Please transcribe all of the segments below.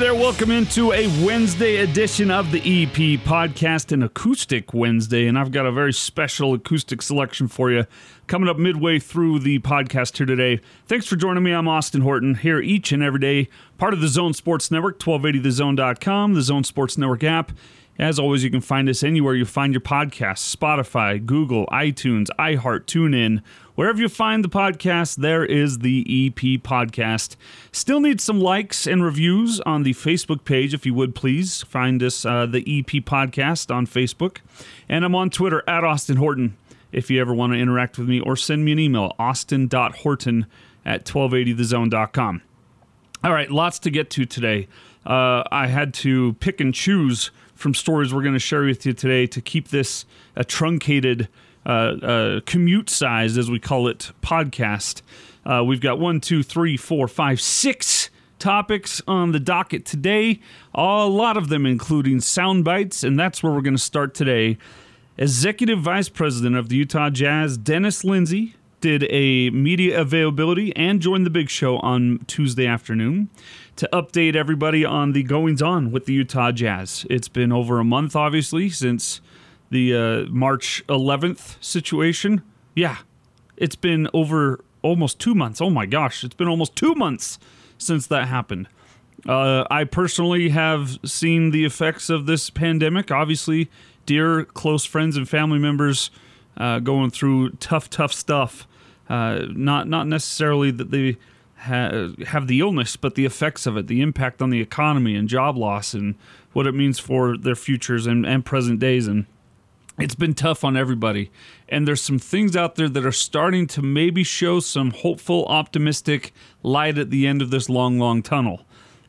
there, welcome into a Wednesday edition of the EP podcast, an acoustic Wednesday, and I've got a very special acoustic selection for you coming up midway through the podcast here today. Thanks for joining me. I'm Austin Horton here each and every day, part of the Zone Sports Network, 1280thezone.com, the Zone Sports Network app. As always, you can find us anywhere you find your podcasts Spotify, Google, iTunes, iHeart, TuneIn. Wherever you find the podcast, there is the EP podcast. Still need some likes and reviews on the Facebook page, if you would please. Find us, uh, the EP podcast, on Facebook. And I'm on Twitter at Austin Horton if you ever want to interact with me or send me an email, austin.horton at 1280thezone.com. All right, lots to get to today. Uh, I had to pick and choose from stories we're going to share with you today to keep this a truncated uh, uh, commute size, as we call it, podcast. Uh, we've got one, two, three, four, five, six topics on the docket today. A lot of them including sound bites, and that's where we're going to start today. Executive Vice President of the Utah Jazz, Dennis Lindsey, did a media availability and joined the big show on Tuesday afternoon to update everybody on the goings on with the Utah Jazz. It's been over a month, obviously, since the uh, March 11th situation. Yeah, it's been over almost two months. Oh my gosh, it's been almost two months since that happened. Uh, I personally have seen the effects of this pandemic. Obviously, dear close friends and family members uh, going through tough, tough stuff. Uh, not not necessarily that they ha- have the illness, but the effects of it, the impact on the economy and job loss, and what it means for their futures and, and present days. And it's been tough on everybody. And there's some things out there that are starting to maybe show some hopeful, optimistic light at the end of this long, long tunnel.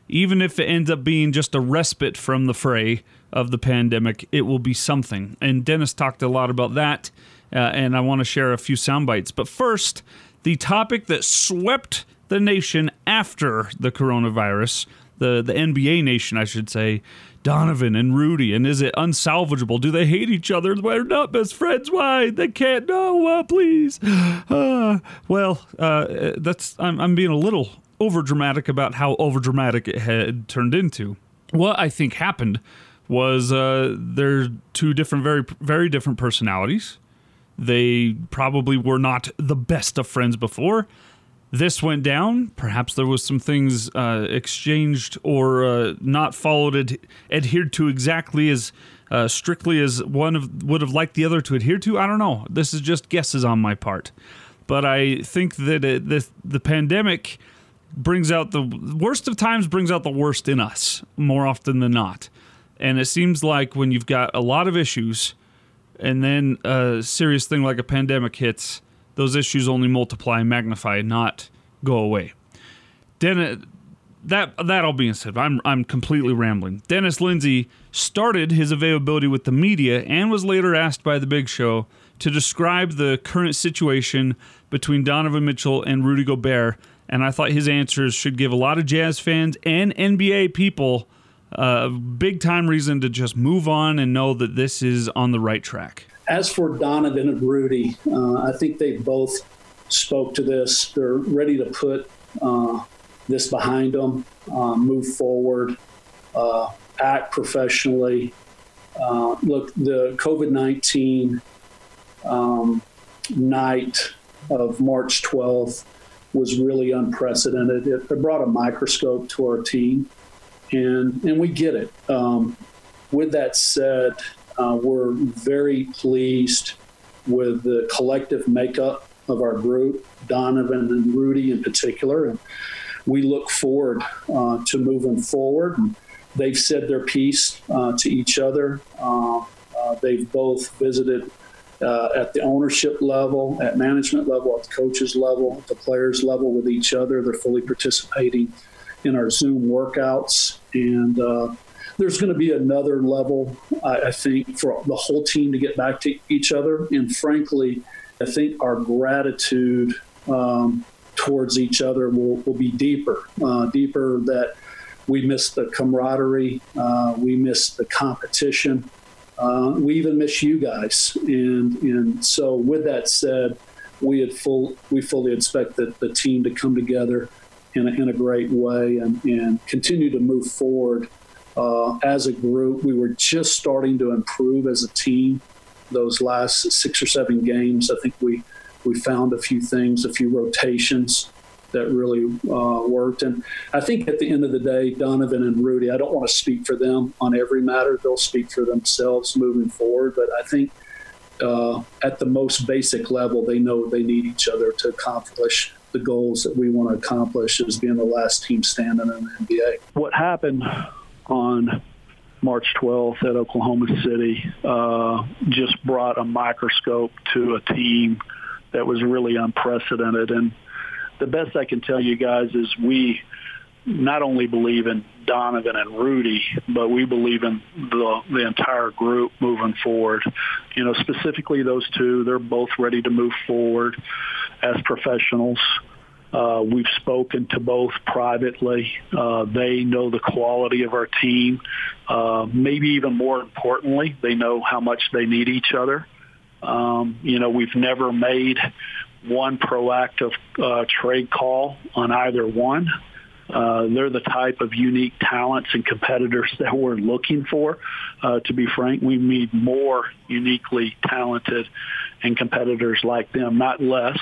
Even if it ends up being just a respite from the fray of the pandemic, it will be something. And Dennis talked a lot about that, uh, and I want to share a few sound bites. But first, the topic that swept the nation after the coronavirus, the, the NBA nation, I should say, Donovan and Rudy, and is it unsalvageable? Do they hate each other? They're not best friends. Why? They can't. No, uh, please. Uh, well, uh, that's I'm, I'm being a little over dramatic about how over dramatic it had turned into. What I think happened was uh, they're two different, very very different personalities. They probably were not the best of friends before this went down. Perhaps there was some things uh, exchanged or uh, not followed, ad- adhered to exactly as uh, strictly as one of, would have liked the other to adhere to. I don't know. This is just guesses on my part, but I think that it, the the pandemic brings out the worst of times, brings out the worst in us more often than not, and it seems like when you've got a lot of issues, and then a serious thing like a pandemic hits those issues only multiply and magnify, not go away. Dennis, that that all being said, I'm I'm completely rambling. Dennis Lindsey started his availability with the media and was later asked by the Big Show to describe the current situation between Donovan Mitchell and Rudy Gobert, and I thought his answers should give a lot of Jazz fans and NBA people a uh, big time reason to just move on and know that this is on the right track. As for Donovan and Rudy, uh, I think they both spoke to this. They're ready to put uh, this behind them, uh, move forward, uh, act professionally. Uh, look, the COVID 19 um, night of March 12th was really unprecedented. It, it, brought a microscope to our team, and, and we get it. Um, with that said, uh, we're very pleased with the collective makeup of our group, Donovan and Rudy in particular, and we look forward uh, to moving forward. They've said their piece uh, to each other. Uh, uh, they've both visited uh, at the ownership level, at management level, at the coaches level, at the players level with each other. They're fully participating in our Zoom workouts and there's going to be another level, I, I think, for the whole team to get back to each other. And frankly, I think our gratitude um, towards each other will, will be deeper, uh, deeper that we miss the camaraderie, uh, we miss the competition, uh, we even miss you guys. And and so with that said, we had full we fully expect that the team to come together in a, in a great way and, and continue to move forward uh, as a group. We were just starting to improve as a team those last six or seven games. I think we, we found a few things, a few rotations that really uh, worked. And I think at the end of the day, Donovan and Rudy, I don't want to speak for them on every matter. They'll speak for themselves moving forward. But I think uh, at the most basic level, they know they need each other to accomplish the goals that we want to accomplish as being the last team standing in the NBA. What happened on March 12th at Oklahoma City uh, just brought a microscope to a team that was really unprecedented. And the best I can tell you guys is we not only believe in Donovan and Rudy, but we believe in the the entire group moving forward. You know, specifically those two, they're both ready to move forward as professionals. Uh, we've spoken to both privately. Uh, they know the quality of our team. Uh, maybe even more importantly, they know how much they need each other. Um, you know, we've never made one proactive uh, trade call on either one. Uh, they're the type of unique talents and competitors that we're looking for. Uh, to be frank, we need more uniquely talented and competitors like them, not less.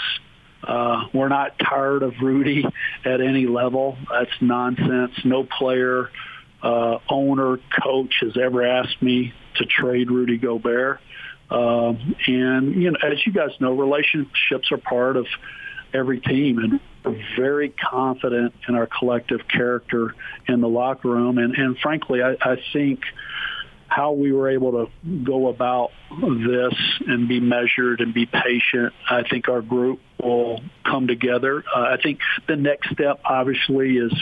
Uh, we're not tired of Rudy at any level. That's nonsense. No player, uh, owner, coach has ever asked me to trade Rudy Gobert. Um, and you know, as you guys know, relationships are part of every team, and we're very confident in our collective character in the locker room. And, and frankly, I, I think how we were able to go about this and be measured and be patient, I think our group will come together. Uh, I think the next step, obviously, is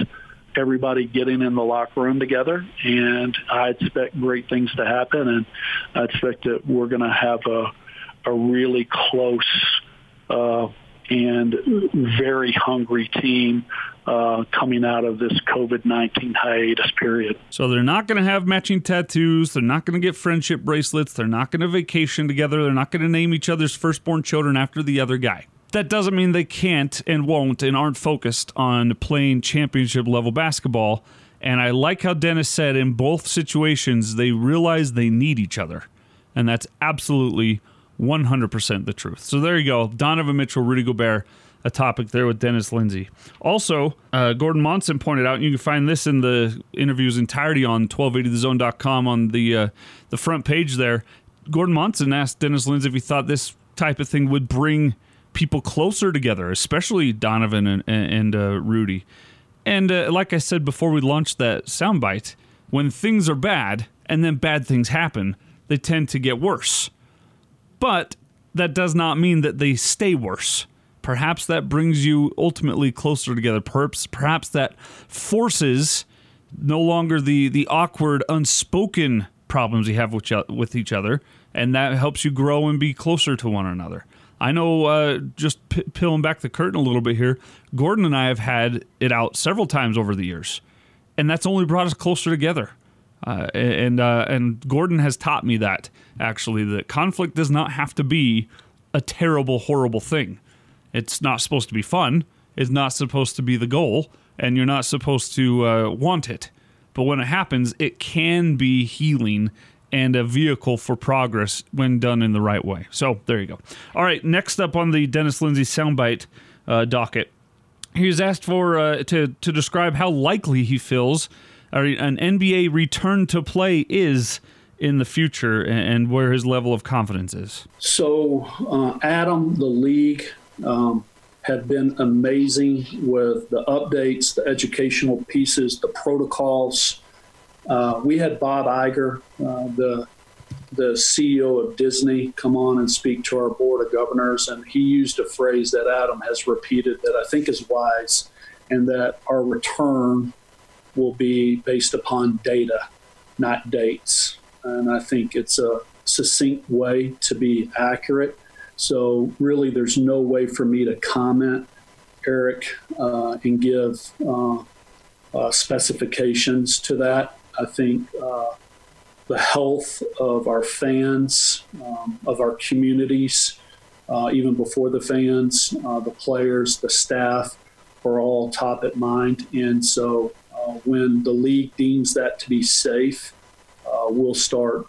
everybody getting in the locker room together, and I expect great things to happen, and I expect that we're going to have a a really close uh, and very hungry team uh, coming out of this COVID 19 hiatus period. So they're not going to have matching tattoos. They're not going to get friendship bracelets. They're not going to vacation together. They're not going to name each other's firstborn children after the other guy that doesn't mean they can't and won't and aren't focused on playing championship level basketball. And I like how Dennis said in both situations, they realize they need each other. And that's absolutely 100% the truth. So there you go. Donovan Mitchell, Rudy Gobert, a topic there with Dennis Lindsey. Also, uh, Gordon Monson pointed out, and you can find this in the interview's entirety on 1280thezone.com on the, uh, the front page there. Gordon Monson asked Dennis Lindsey if he thought this type of thing would bring – people closer together, especially Donovan and, and uh, Rudy. And uh, like I said before we launched that soundbite, when things are bad and then bad things happen, they tend to get worse. But that does not mean that they stay worse. Perhaps that brings you ultimately closer together. Perhaps, perhaps that forces no longer the the awkward, unspoken problems you have with, with each other, and that helps you grow and be closer to one another. I know, uh, just p- peeling back the curtain a little bit here, Gordon and I have had it out several times over the years, and that's only brought us closer together. Uh, and uh, and Gordon has taught me that actually that conflict does not have to be a terrible, horrible thing. It's not supposed to be fun. It's not supposed to be the goal, and you're not supposed to uh, want it. But when it happens, it can be healing and a vehicle for progress when done in the right way. So there you go. All right, next up on the Dennis Lindsey soundbite uh, docket, he was asked for uh, to to describe how likely he feels an NBA return to play is in the future and where his level of confidence is. So, uh, Adam, the league. Um, have been amazing with the updates, the educational pieces, the protocols, uh, we had Bob Iger, uh, the the CEO of Disney, come on and speak to our board of governors, and he used a phrase that Adam has repeated that I think is wise, and that our return will be based upon data, not dates. And I think it's a succinct way to be accurate. So really, there's no way for me to comment, Eric, uh, and give uh, uh specifications to that. I think uh, the health of our fans, um, of our communities, uh, even before the fans, uh, the players, the staff, are all top at mind. And so when the league deems that to be safe, we'll start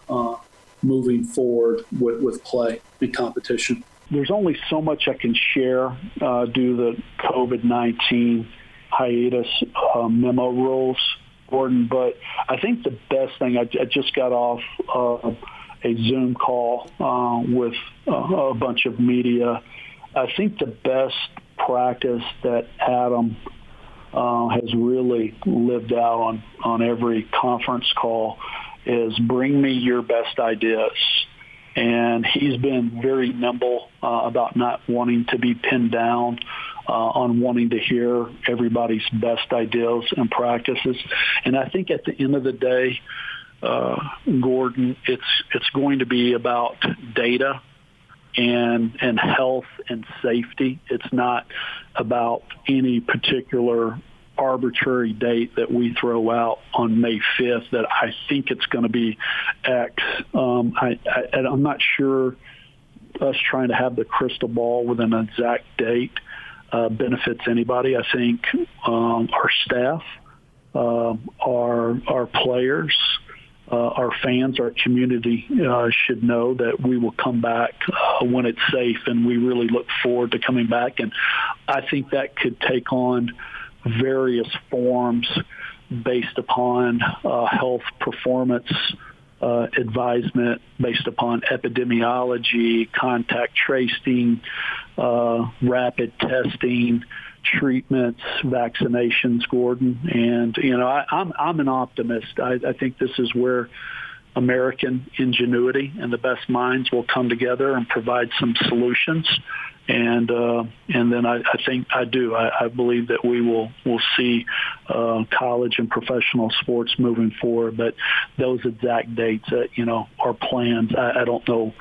moving forward with, with play and competition. There's only so much I can share uh, due to the COVID 19 hiatus uh, memo rules, Gordon. But I think the best thing, I, I just got off uh, a Zoom call uh, with uh, a bunch of media. I think the best practice that Adam uh, has really lived out on, on every conference call is bring me your best ideas. And he's been very nimble uh, about not wanting to be pinned down uh, on wanting to hear everybody's best ideas and practices. And I think at the end of the day, uh, Gordon, it's it's going to be about data and and health and safety. It's not about any particular arbitrary date that we throw out on May 5th that I think it's going to be X. Um, I, I, I'm not sure us trying to have the crystal ball with an exact date uh, benefits anybody. I think um, our staff, uh, our our players, uh, our fans, our community uh, should know that we will come back uh, when it's safe, and we really look forward to coming back. And I think that could take on various forms based upon uh, health performance uh, advisement, based upon epidemiology, contact tracing, uh, rapid testing, treatments, vaccinations, Gordon. And, you know, I, am I'm, I'm an optimist. I, I think this is where American ingenuity and the best minds will come together and provide some solutions and uh, and then I, I, think I do. I, I, believe that we will will see uh, college and professional sports moving forward. But those exact dates, that you know, are plans. I, I don't know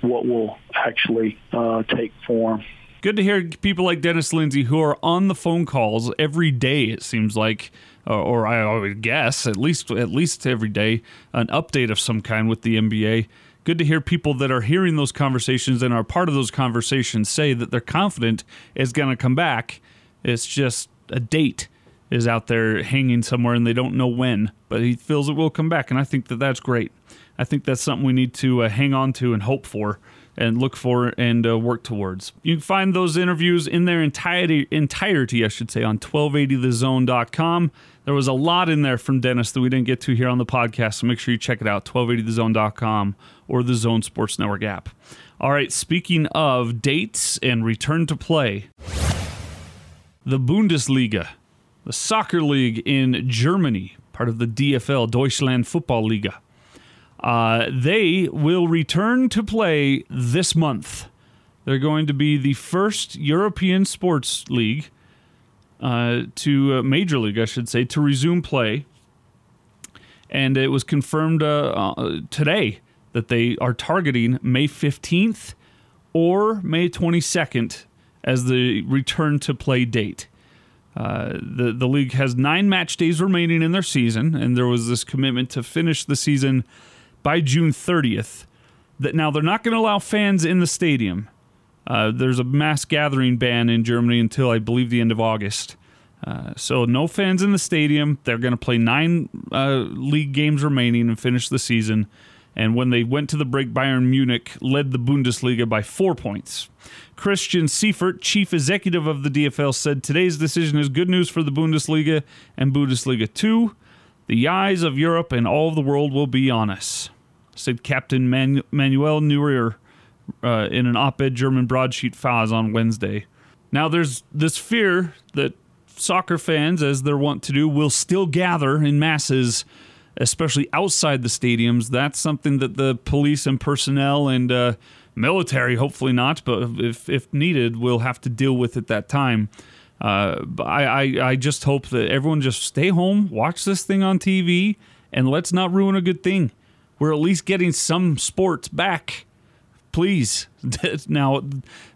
what will actually uh, take form. Good to hear people like Dennis Lindsey who are on the phone calls every day. It seems like. Or I would guess at least at least every day an update of some kind with the NBA good to hear people that are hearing those conversations and are part of those conversations say that they're confident it's going to come back. It's just a date is out there hanging somewhere and they don't know when, but he feels it will come back. And I think that that's great. I think that's something we need to uh, hang on to and hope for and look for and uh, work towards. You can find those interviews in their entirety, entirety I should say, on 1280thezone.com. There was a lot in there from Dennis that we didn't get to here on the podcast, so make sure you check it out, 1280thezone.com or the Zone Sports Network app. All right, speaking of dates and return to play, the Bundesliga, the soccer league in Germany, part of the DFL, Deutschland Football Liga, uh, they will return to play this month. They're going to be the first European sports league uh, to uh, Major League, I should say, to resume play. And it was confirmed uh, uh, today that they are targeting May 15th or May 22nd as the return to play date. Uh, the the league has nine match days remaining in their season, and there was this commitment to finish the season by June 30th. That now they're not going to allow fans in the stadium. Uh, there's a mass gathering ban in Germany until I believe the end of August. Uh, so no fans in the stadium. They're going to play nine uh, league games remaining and finish the season. And when they went to the break, Bayern Munich led the Bundesliga by four points. Christian Seifert, chief executive of the DFL, said today's decision is good news for the Bundesliga and Bundesliga 2. The eyes of Europe and all of the world will be on us, said Captain Man- Manuel Neuer uh, in an op ed German broadsheet FAZ on Wednesday. Now, there's this fear that soccer fans, as they're wont to do, will still gather in masses, especially outside the stadiums. That's something that the police and personnel and uh, military, hopefully not, but if, if needed, will have to deal with at that time. Uh, I, I, I just hope that everyone just stay home, watch this thing on TV, and let's not ruin a good thing. We're at least getting some sports back please. now,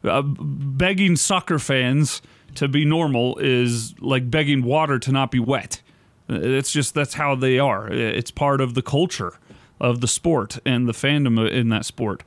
uh, begging soccer fans to be normal is like begging water to not be wet. It's just that's how they are. It's part of the culture of the sport and the fandom in that sport.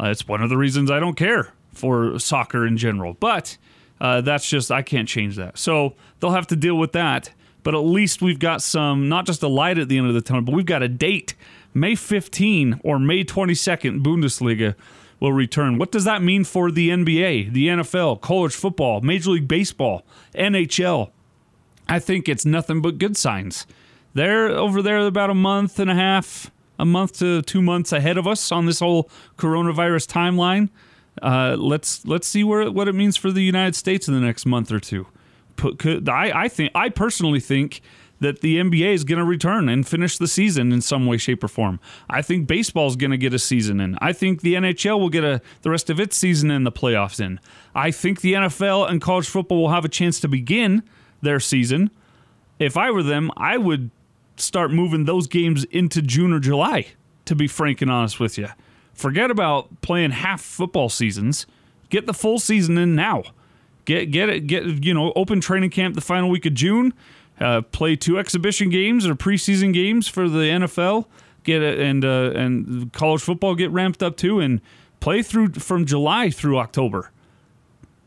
Uh, it's one of the reasons I don't care for soccer in general. But Uh, that's just I can't change that. So they'll have to deal with that. But at least we've got some, not just a light at the end of the tunnel, but we've got a date. May 15 or May 22nd, Bundesliga will return. What does that mean for the NBA, the NFL, college football, Major League Baseball, NHL? I think it's nothing but good signs. They're over there about a month and a half, a month to two months ahead of us on this whole coronavirus timeline. Uh, let's let's see where what it means for the United States in the next month or two. Put, could, I I think I personally think that the NBA is going to return and finish the season in some way, shape, or form. I think baseball is going to get a season in. I think the NHL will get a the rest of its season in the playoffs in. I think the NFL and college football will have a chance to begin their season. If I were them, I would start moving those games into June or July. To be frank and honest with you, forget about playing half football seasons. Get the full season in now. Get get it get you know open training camp the final week of June uh, play two exhibition games or preseason games for the NFL. Get it, and uh, and college football get ramped up too, and play through from July through October.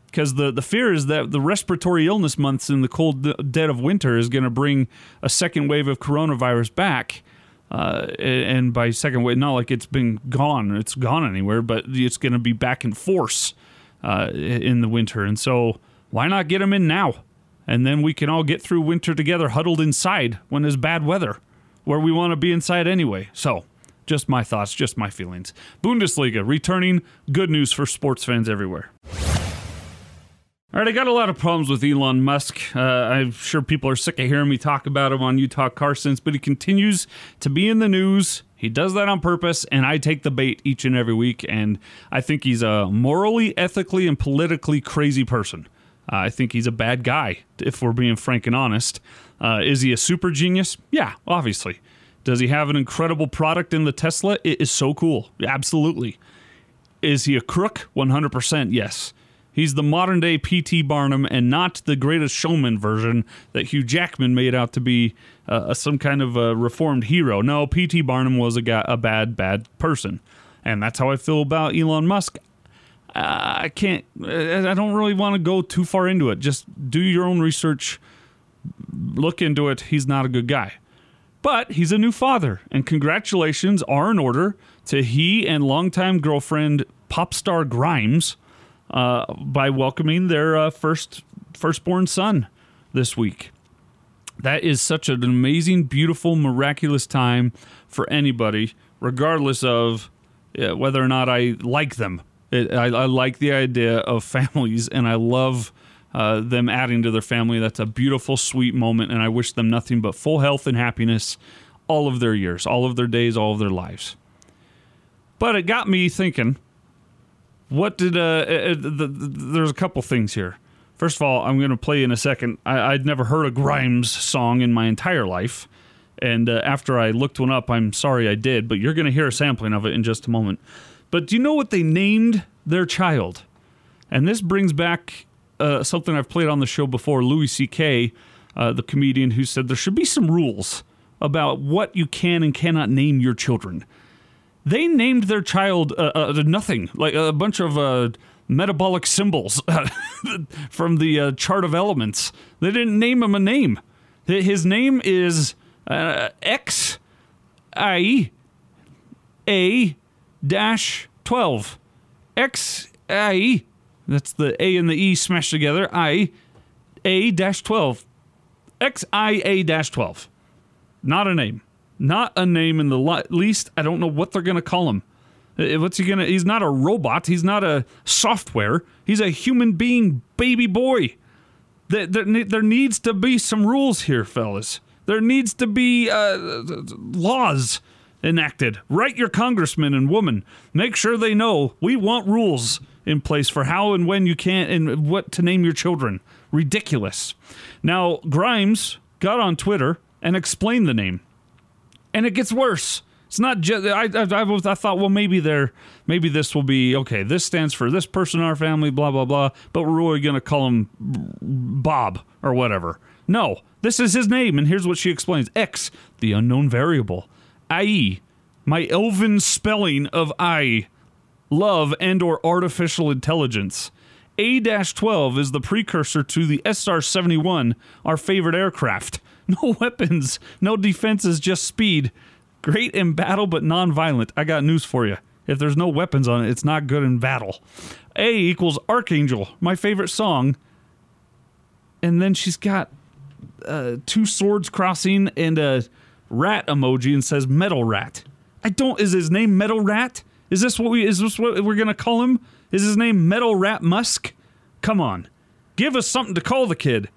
Because the, the fear is that the respiratory illness months in the cold dead of winter is going to bring a second wave of coronavirus back. Uh, and by second wave, not like it's been gone, it's gone anywhere, but it's going to be back in force uh, in the winter. And so, why not get them in now? And then we can all get through winter together huddled inside when there's bad weather, where we want to be inside anyway. So, just my thoughts, just my feelings. Bundesliga returning, good news for sports fans everywhere. All right, I got a lot of problems with Elon Musk. Uh, I'm sure people are sick of hearing me talk about him on Utah Carsons, but he continues to be in the news. He does that on purpose, and I take the bait each and every week. And I think he's a morally, ethically, and politically crazy person. Uh, I think he's a bad guy, if we're being frank and honest. Uh, is he a super genius? Yeah, obviously. Does he have an incredible product in the Tesla? It is so cool. Absolutely. Is he a crook? 100% yes. He's the modern day P.T. Barnum and not the greatest showman version that Hugh Jackman made out to be uh, some kind of a reformed hero. No, P.T. Barnum was a, guy, a bad, bad person. And that's how I feel about Elon Musk. I can't. I don't really want to go too far into it. Just do your own research. Look into it. He's not a good guy, but he's a new father, and congratulations are in order to he and longtime girlfriend pop star Grimes uh, by welcoming their uh, first firstborn son this week. That is such an amazing, beautiful, miraculous time for anybody, regardless of uh, whether or not I like them it, I, I, like the idea of families, and I love uh, them adding to their family. That's a beautiful, sweet moment, and I wish them nothing but full health and happiness all of their years, all of their days, all of their lives. But it got me thinking. What did uh, uh the, the, there's a couple things here. First of all, I'm going to play in a second. I, would never heard a Grimes song in my entire life. And uh, after I looked one up, I'm sorry I did, but you're going to hear a sampling of it in just a moment. But do you know what they named their child? And this brings back uh, something I've played on the show before Louis C.K., uh, the comedian who said there should be some rules about what you can and cannot name your children. They named their child uh, uh nothing, like a bunch of uh, metabolic symbols from the uh, chart of elements. They didn't name him a name. His name is X I A 12. X I, that's the A and the E smashed together, I, A dash 12. X I A dash 12. Not a name. Not a name in the least. I don't know what they're going to call him. What's he going to? He's not a robot. He's not a software. He's a human being baby boy. There, there, there needs to be some rules here, fellas. There needs to be uh, laws enacted. Write your congressman and woman. Make sure they know we want rules in place for how and when you can and what to name your children. Ridiculous. Now, Grimes got on Twitter and explained the name. And it gets worse. It's not just I, I, I, thought well maybe there maybe this will be okay this stands for this person in our family blah blah blah but we're really going to call him Bob or whatever. No, this is his name and here's what she explains. X, the unknown variable. I, my elven spelling of I, love and or artificial intelligence. A 12 is the precursor to the SR 71, our favorite aircraft. No weapons, no defenses, just speed. Great in battle, but non violent. I got news for you. If there's no weapons on it, it's not good in battle. A equals Archangel, my favorite song. And then she's got uh, two swords crossing and a rat emoji and says Metal Rat. I don't. Is his name Metal Rat? Is this what we? Is this what we're gonna call him? Is his name Metal Rat Musk? Come on, give us something to call the kid.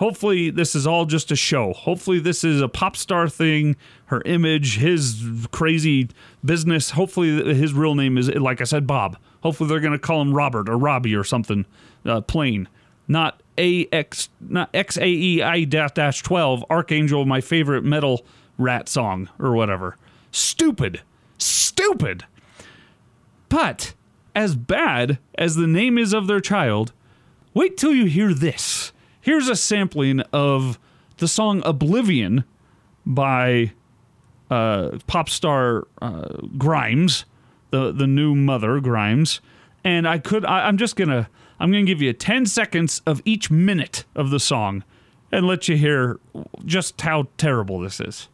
Hopefully, this is all just a show. Hopefully, this is a pop star thing. Her image, his crazy business. Hopefully, his real name is, like I said, Bob. Hopefully, they're to call him Robert or Robbie or something uh, plain. Not AX, not XAEI dash 12, Archangel, my favorite metal rat song or whatever. Stupid. Stupid. But as bad as the name is of their child, wait till you hear this. Here's a sampling of the song Oblivion by uh, pop star uh, Grimes, the, the new mother, Grimes. And I could, I, I'm just going to, I'm going to give you 10 seconds of each minute of the song and let you hear just how terrible this is.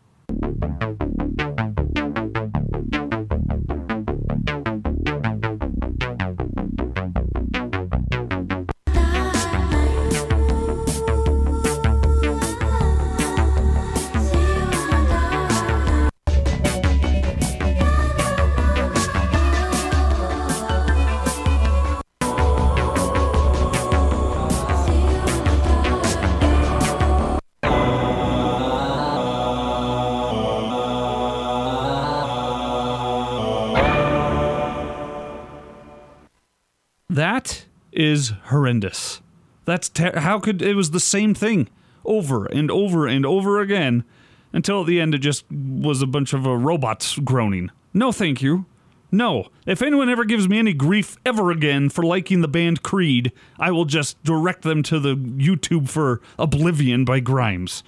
That is horrendous. That's ter- how could it was the same thing over and over and over again until at the end it just was a bunch of uh, robots groaning. No, thank you. No. If anyone ever gives me any grief ever again for liking the band Creed, I will just direct them to the YouTube for Oblivion by Grimes.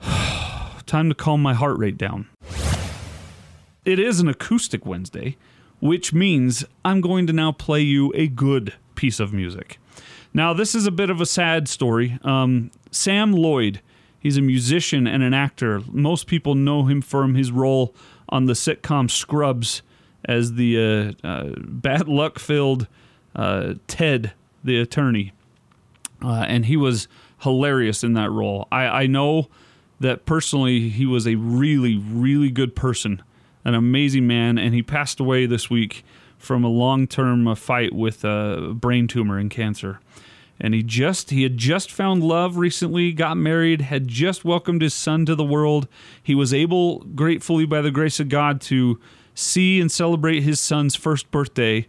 Time to calm my heart rate down. It is an acoustic Wednesday, which means I'm going to now play you a good piece of music. Now, this is a bit of a sad story. Um, Sam Lloyd, he's a musician and an actor. Most people know him from his role on the sitcom Scrubs as the uh, uh, bad luck filled uh, Ted, the attorney. Uh, and he was hilarious in that role. I, I know that personally he was a really, really good person an amazing man, and he passed away this week from a long-term uh, fight with a brain tumor and cancer. And he just he had just found love recently, got married, had just welcomed his son to the world. He was able, gratefully by the grace of God, to see and celebrate his son's first birthday.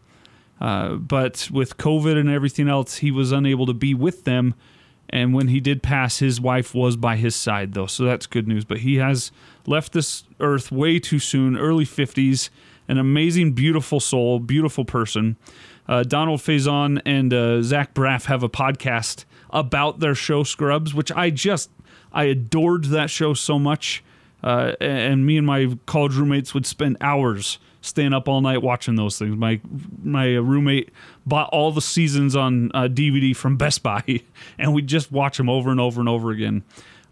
Uh, but with COVID and everything else, he was unable to be with them. And when he did pass, his wife was by his side, though. So that's good news. But he has left this earth way too soon, early 50s. An amazing, beautiful soul, beautiful person. Uh, Donald Faison and uh, Zach Braff have a podcast about their show Scrubs, which I just I adored that show so much. Uh, and me and my college roommates would spend hours staying up all night watching those things. My my roommate bought all the seasons on uh, DVD from Best Buy, and we just watch them over and over and over again.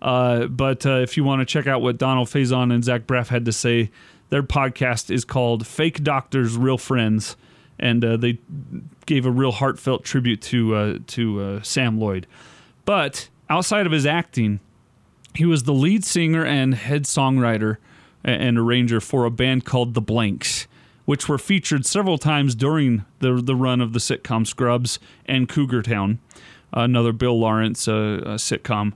Uh, but uh, if you want to check out what Donald Faison and Zach Braff had to say, their podcast is called Fake Doctors, Real Friends, and uh, they gave a real heartfelt tribute to uh, to uh, Sam Lloyd. But outside of his acting, he was the lead singer and head songwriter and arranger for a band called The Blanks, which were featured several times during the the run of the sitcom Scrubs and Cougar Town, another Bill Lawrence uh, sitcom.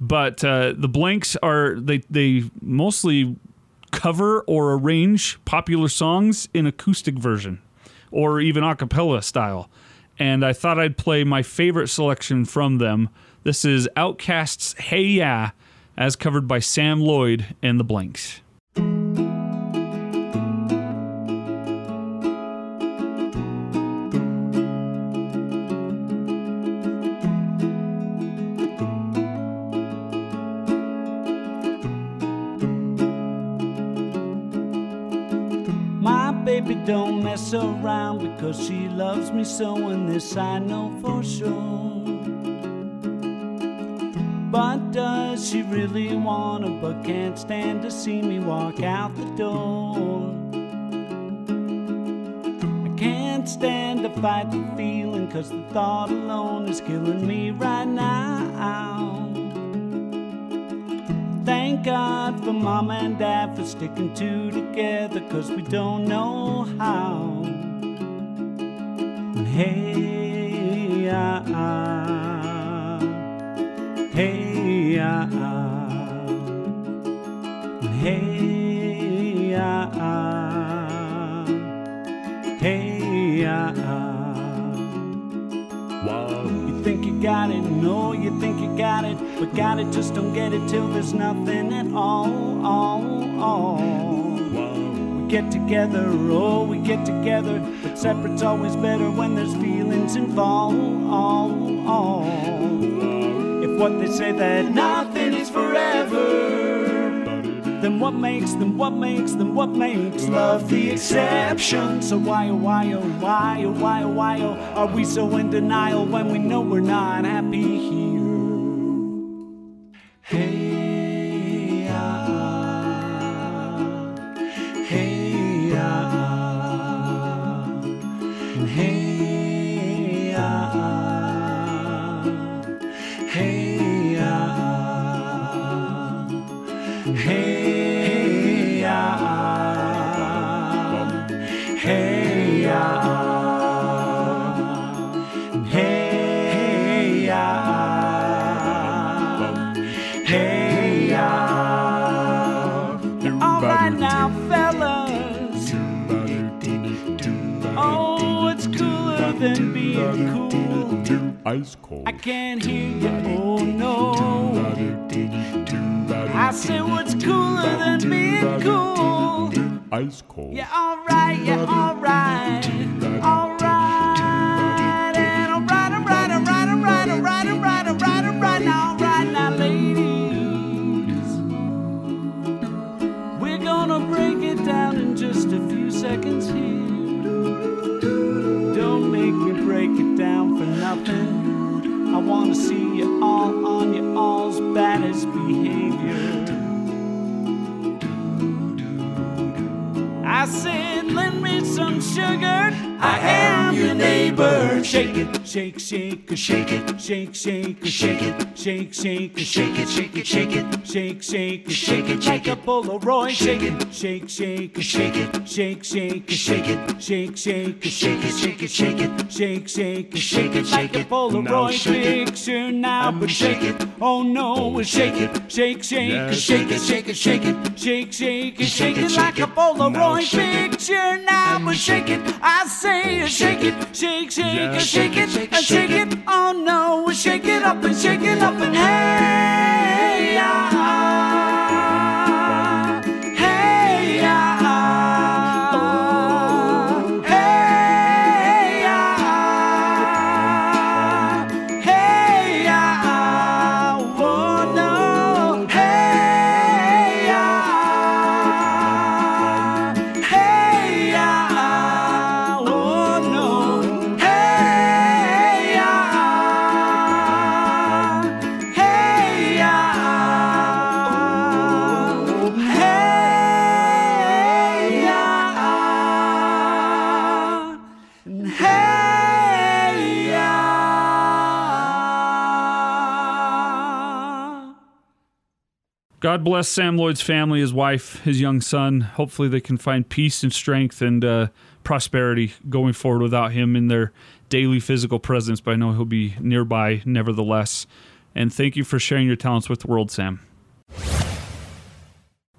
But uh, the Blanks are they they mostly cover or arrange popular songs in acoustic version or even a cappella style. And I thought I'd play my favorite selection from them. This is OutKast's Hey Ya, as covered by Sam Lloyd and the Blanks. Around because she loves me so, and this I know for sure. But does she really wanna, but can't stand to see me walk out the door? I can't stand to fight the feeling, cause the thought alone is killing me right now. Thank God for mom and dad for sticking two together, cause we don't know how. Hey, ah, hey, ah, hey, ah, hey, ah, ah. You think you got it, no, you think you got it, but got it, just don't get it till there's nothing at all, all. We get together, oh, we get together, separate's always better when there's feelings involved. If what they say that nothing is forever, then what makes them, what makes them, what makes love the exception? So why, oh, why, oh, why, oh, why, oh, why, oh, are we so in denial when we know we're not happy here? Sugar. I am your neighbor. Shake it, shake, shake, shake it, shake, shake, shake it, shake, shake, shake it, shake it, shake it, shake, shake, shake it, like a Polaroid. Shake it, shake, shake, shake it, shake, shake, shake it, shake, shake, shake it, shake it, shake it, shake, shake, shake it, like a Polaroid picture now. But shake it, oh no, shake it, shake, shake, shake it, shake it, shake it, shake, shake, shake it, shake it, like a Polaroid picture now. But shake it, I say, shake it, shake, shake, shake it, and shake it, oh no, shake it up and shake it up and hey, ah, God bless Sam Lloyd's family, his wife, his young son. Hopefully, they can find peace and strength and uh, prosperity going forward without him in their daily physical presence. But I know he'll be nearby nevertheless. And thank you for sharing your talents with the world, Sam.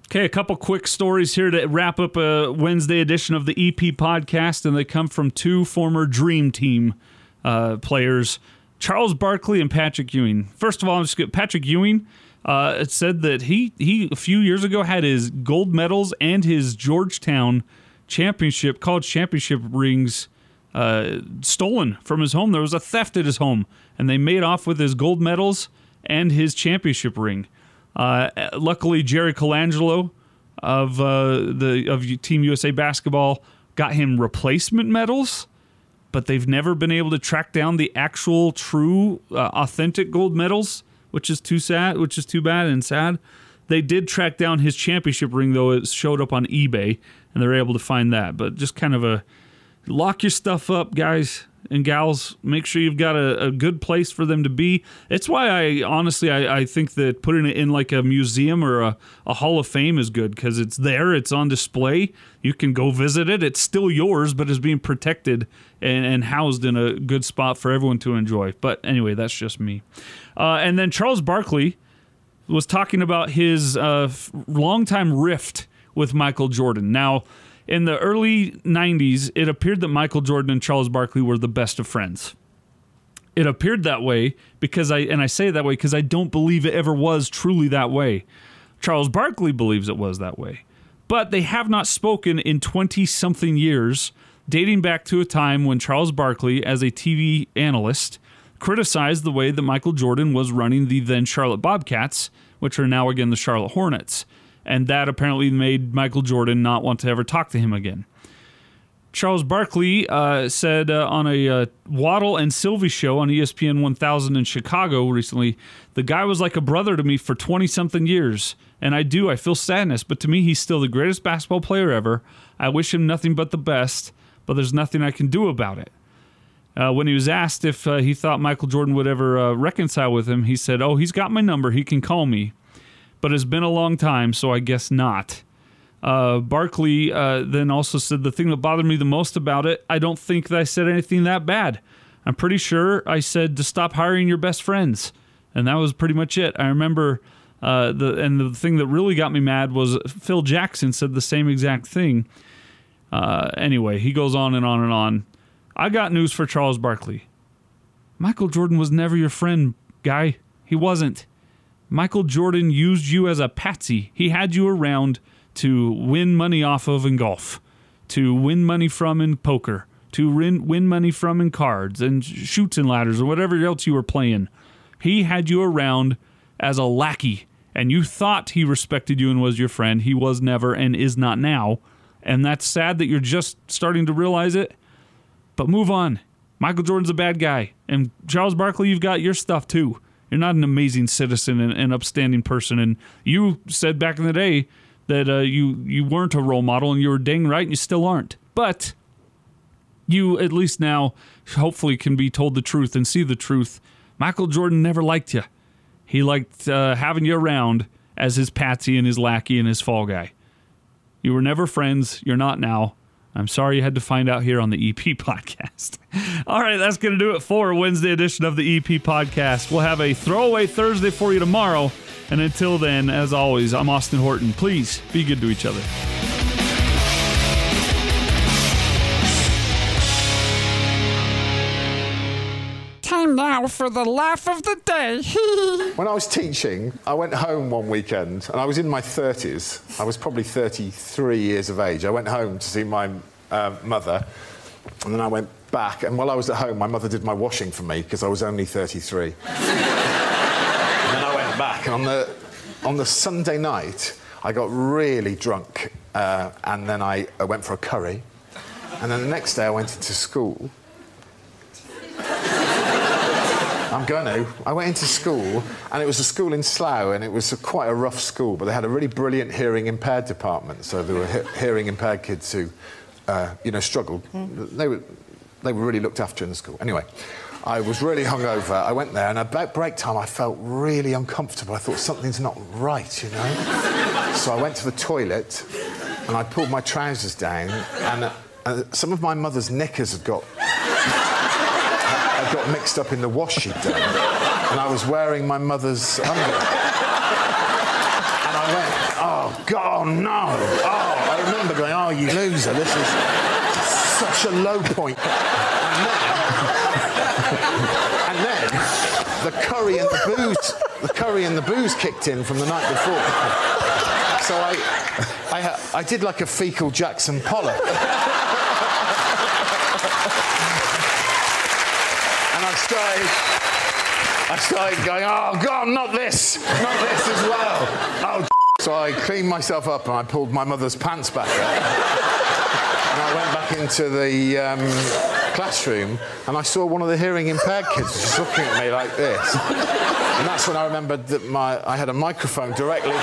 Okay, a couple quick stories here to wrap up a Wednesday edition of the EP podcast, and they come from two former Dream Team uh, players, Charles Barkley and Patrick Ewing. First of all, I'm just Patrick Ewing. Uh, it said that he he a few years ago had his gold medals and his Georgetown championship college championship rings uh, stolen from his home. There was a theft at his home, and they made off with his gold medals and his championship ring. Uh, luckily, Jerry Colangelo of uh, the of Team USA basketball got him replacement medals, but they've never been able to track down the actual, true, uh, authentic gold medals, which is too sad. Which is too bad and sad. They did track down his championship ring, though it showed up on eBay, and they're able to find that. But just kind of a lock your stuff up, guys and gals. Make sure you've got a, a good place for them to be. It's why I honestly I, I think that putting it in like a museum or a, a hall of fame is good because it's there, it's on display. You can go visit it. It's still yours, but it's being protected and, and housed in a good spot for everyone to enjoy. But anyway, that's just me. Uh, and then Charles Barkley was talking about his uh, longtime rift with Michael Jordan. Now, in the early 90s, it appeared that Michael Jordan and Charles Barkley were the best of friends. It appeared that way because I, and I say it that way because I don't believe it ever was truly that way. Charles Barkley believes it was that way. But they have not spoken in 20 something years, dating back to a time when Charles Barkley, as a TV analyst, criticized the way that Michael Jordan was running the then Charlotte Bobcats, which are now again the Charlotte Hornets and that apparently made Michael Jordan not want to ever talk to him again. Charles Barkley uh, said uh, on a uh, Waddle and Silvy show on ESPN 1000 in Chicago recently, the guy was like a brother to me for 20 something years. And I do, I feel sadness, but to me, he's still the greatest basketball player ever. I wish him nothing but the best, but there's nothing I can do about it. Uh, when he was asked if uh, he thought Michael Jordan would ever uh, reconcile with him, he said, Oh, he's got my number. He can call me but it's been a long time, so I guess not. Uh, Barkley uh, then also said the thing that bothered me the most about it, I don't think that I said anything that bad. I'm pretty sure I said to stop hiring your best friends, and that was pretty much it. I remember uh, the and the thing that really got me mad was Phil Jackson said the same exact thing. Anyway, he goes on and on and on. I got news for Charles Barkley. Michael Jordan was never your friend, guy. He wasn't. Michael Jordan used you as a patsy. He had you around to win money off of in golf, to win money from in poker, to win, win money from in cards and Chutes and Ladders or whatever else you were playing. He had you around as a lackey, and you thought he respected you and was your friend. He was never and is not now. And that's sad that you're just starting to realize it. But move on. Michael Jordan's a bad guy. And Charles Barkley, you've got your stuff too. You're not an amazing citizen and an upstanding person. And you said back in the day that uh, you you weren't a role model, and you were dang right, and you still aren't. But you at least now hopefully can be told the truth and see the truth. Michael Jordan never liked you. He liked uh, having you around as his patsy and his lackey and his fall guy. You were never friends. You're not now. I'm sorry you had to find out here on the EP podcast. All right, that's going to do it for Wednesday edition of the EP podcast. We'll have a throwaway Thursday for you tomorrow. And until then, as always, I'm Austin Horton. Please be good to each other. Now for the laugh of the day. When I was teaching, I went home one weekend and I was in my 30s. I was probably 33 years of age. I went home to see my uh, mother and then I went back. And while I was at home, my mother did my washing for me because I was only 33. and then I went back. And on the, on the Sunday night, I got really drunk uh, and then I, I went for a curry. And then the next day, I went into school. I'm going to. I went into school, and it was a school in Slough, and it was a, quite a rough school, but they had a really brilliant hearing impaired department. So there were he- hearing impaired kids who, uh, you know, struggled. They were, they were really looked after in the school. Anyway, I was really hungover. I went there, and about break time, I felt really uncomfortable. I thought something's not right, you know. so I went to the toilet, and I pulled my trousers down, and uh, some of my mother's knickers had got got mixed up in the wash she'd done. And I was wearing my mother's underwear. And I went, oh, God, no. Oh, I remember going, oh, you loser, this is such a low point. And then, and then the curry and the booze, the curry and the booze kicked in from the night before. So I, I, I did like a fecal Jackson Pollock. I started, I started going, oh God, not this, not this as well. Oh, so I cleaned myself up and I pulled my mother's pants back up. And I went back into the um, classroom and I saw one of the hearing impaired kids just looking at me like this. And that's when I remembered that my, I had a microphone directly